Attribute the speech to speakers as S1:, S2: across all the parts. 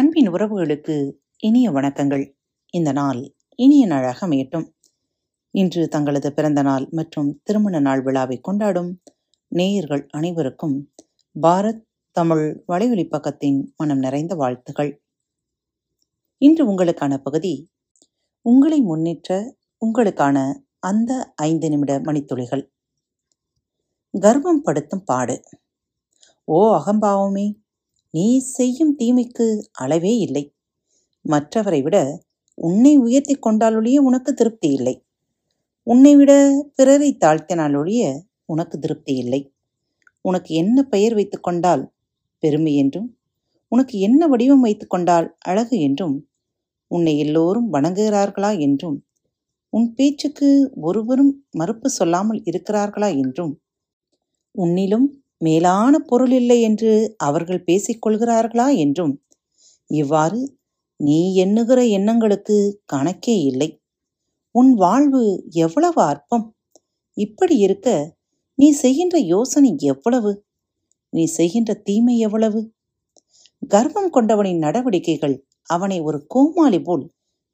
S1: அன்பின் உறவுகளுக்கு இனிய வணக்கங்கள். இந்த நாள் இனிய நாளாக அமையட்டும். இன்று தங்களது பிறந்த நாள் மற்றும் திருமண நாள் விழாவை கொண்டாடும் நேயர்கள் அனைவருக்கும் பாரத் தமிழ் வலையொலி பக்கத்தின் மனம் நிறைந்த வாழ்த்துகள். இன்று உங்களுக்கான பகுதி உங்களை முன்னேற்ற உங்களுக்கான அந்த ஐந்து நிமிட மணித்துளிகள். கர்வம் படுத்தும் பாடு. ஓ அகம்பாவமே! நீ செய்யும் தீமைக்கு அளவே இல்லை. மற்றவரை விட உன்னை உயர்த்தி கொண்டாலொழிய உனக்கு திருப்தி இல்லை. உன்னை விட பிறரை தாழ்த்தினாலொழிய உனக்கு திருப்தி இல்லை. உனக்கு என்ன பெயர் வைத்துக்கொண்டால் பெருமை என்றும் உனக்கு என்ன வடிவம் வைத்துக்கொண்டால் அழகு என்றும் உன்னை எல்லோரும் வணங்குகிறார்களா என்றும் உன் பேச்சுக்கு ஒருவரும் மறுப்பு சொல்லாமல் இருக்கிறார்களா என்றும் உன்னிலும் மேலான பொருள் இல்லை என்று அவர்கள் பேசிக்கொள்கிறார்களா என்றும் இவ்வாறு நீ எண்ணுகிற எண்ணங்களுக்கு கணக்கே இல்லை. உன் வாழ்வு எவ்வளவு அற்பம். இப்படி இருக்க நீ செய்கின்ற யோசனை எவ்வளவு. நீ செய்கின்ற தீமை எவ்வளவு. கர்வம் கொண்டவனின் நடவடிக்கைகள் அவனை ஒரு கோமாளி போல்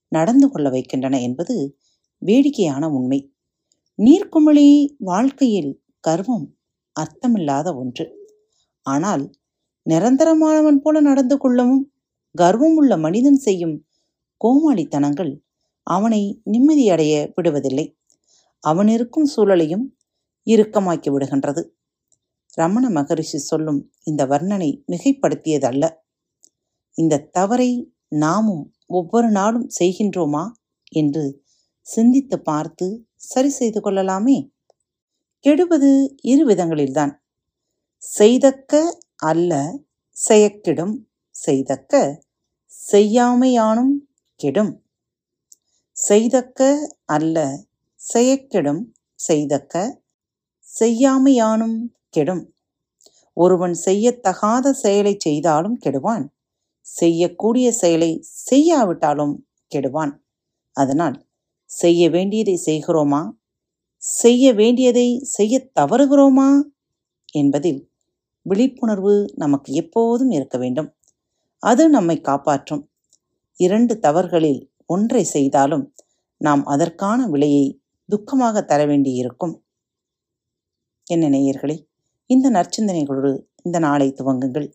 S1: நடந்து கொள்ள வைக்கின்றன என்பது வேடிக்கையான உண்மை. நீர்க்குமிழி வாழ்க்கையில் கர்வம் அர்த்தமில்லாத ஒன்று. ஆனால் நிரந்தரமானவன் போல நடந்து கொள்ளவும் கர்வம் உள்ள மனிதன் செய்யும் கோமாளித்தனங்கள் அவனை நிம்மதியடைய விடுவதில்லை. அவன் இருக்கும் சூழலையும் இறுக்கமாக்கி விடுகின்றது. ரமண மகரிஷி சொல்லும் இந்த வர்ணனை மிகைப்படுத்தியதல்ல. இந்த தவறை நாமும் ஒவ்வொரு நாளும் செய்கின்றோமா என்று சிந்தித்து பார்த்து சரி செய்து கொள்ளலாமே கெடுவது இரு விதங்களில்தான். செய்தக்க அல்ல செயக்கிடும். செய்தக்க செய்யாமையானும் கெடும். செய்தக்க அல்ல செயக்கெடும். செய்தக்க செய்யாமையானும் கெடும். ஒருவன் செய்யத்தகாத செயலை செய்தாலும் கெடுவான். செய்யக்கூடிய செயலை செய்யாவிட்டாலும் கெடுவான். அதனால் செய்ய வேண்டியதை செய்கிறோமா? செய்ய வேண்டியதை செய்ய தவறுகிறோமா? என்பதில் விழிப்புணர்வு நமக்கு எப்போதும் இருக்க வேண்டும். அது நம்மை காப்பாற்றும். இரண்டு தவறுகளில் ஒன்றை செய்தாலும் நாம் அதற்கான விலையை துக்கமாக தர வேண்டியிருக்கும். என்ன நேயர்களே இந்த நற்சிந்தனைகளோடு இந்த நாளை துவங்குங்கள்.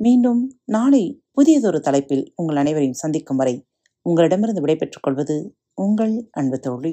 S1: மீண்டும் நாளை புதியதொரு தலைப்பில் உங்கள் அனைவரையும் சந்திக்கும் வரை உங்களிடமிருந்து விடைபெற்றுக் கொள்வது உங்கள் அன்பு தோழி.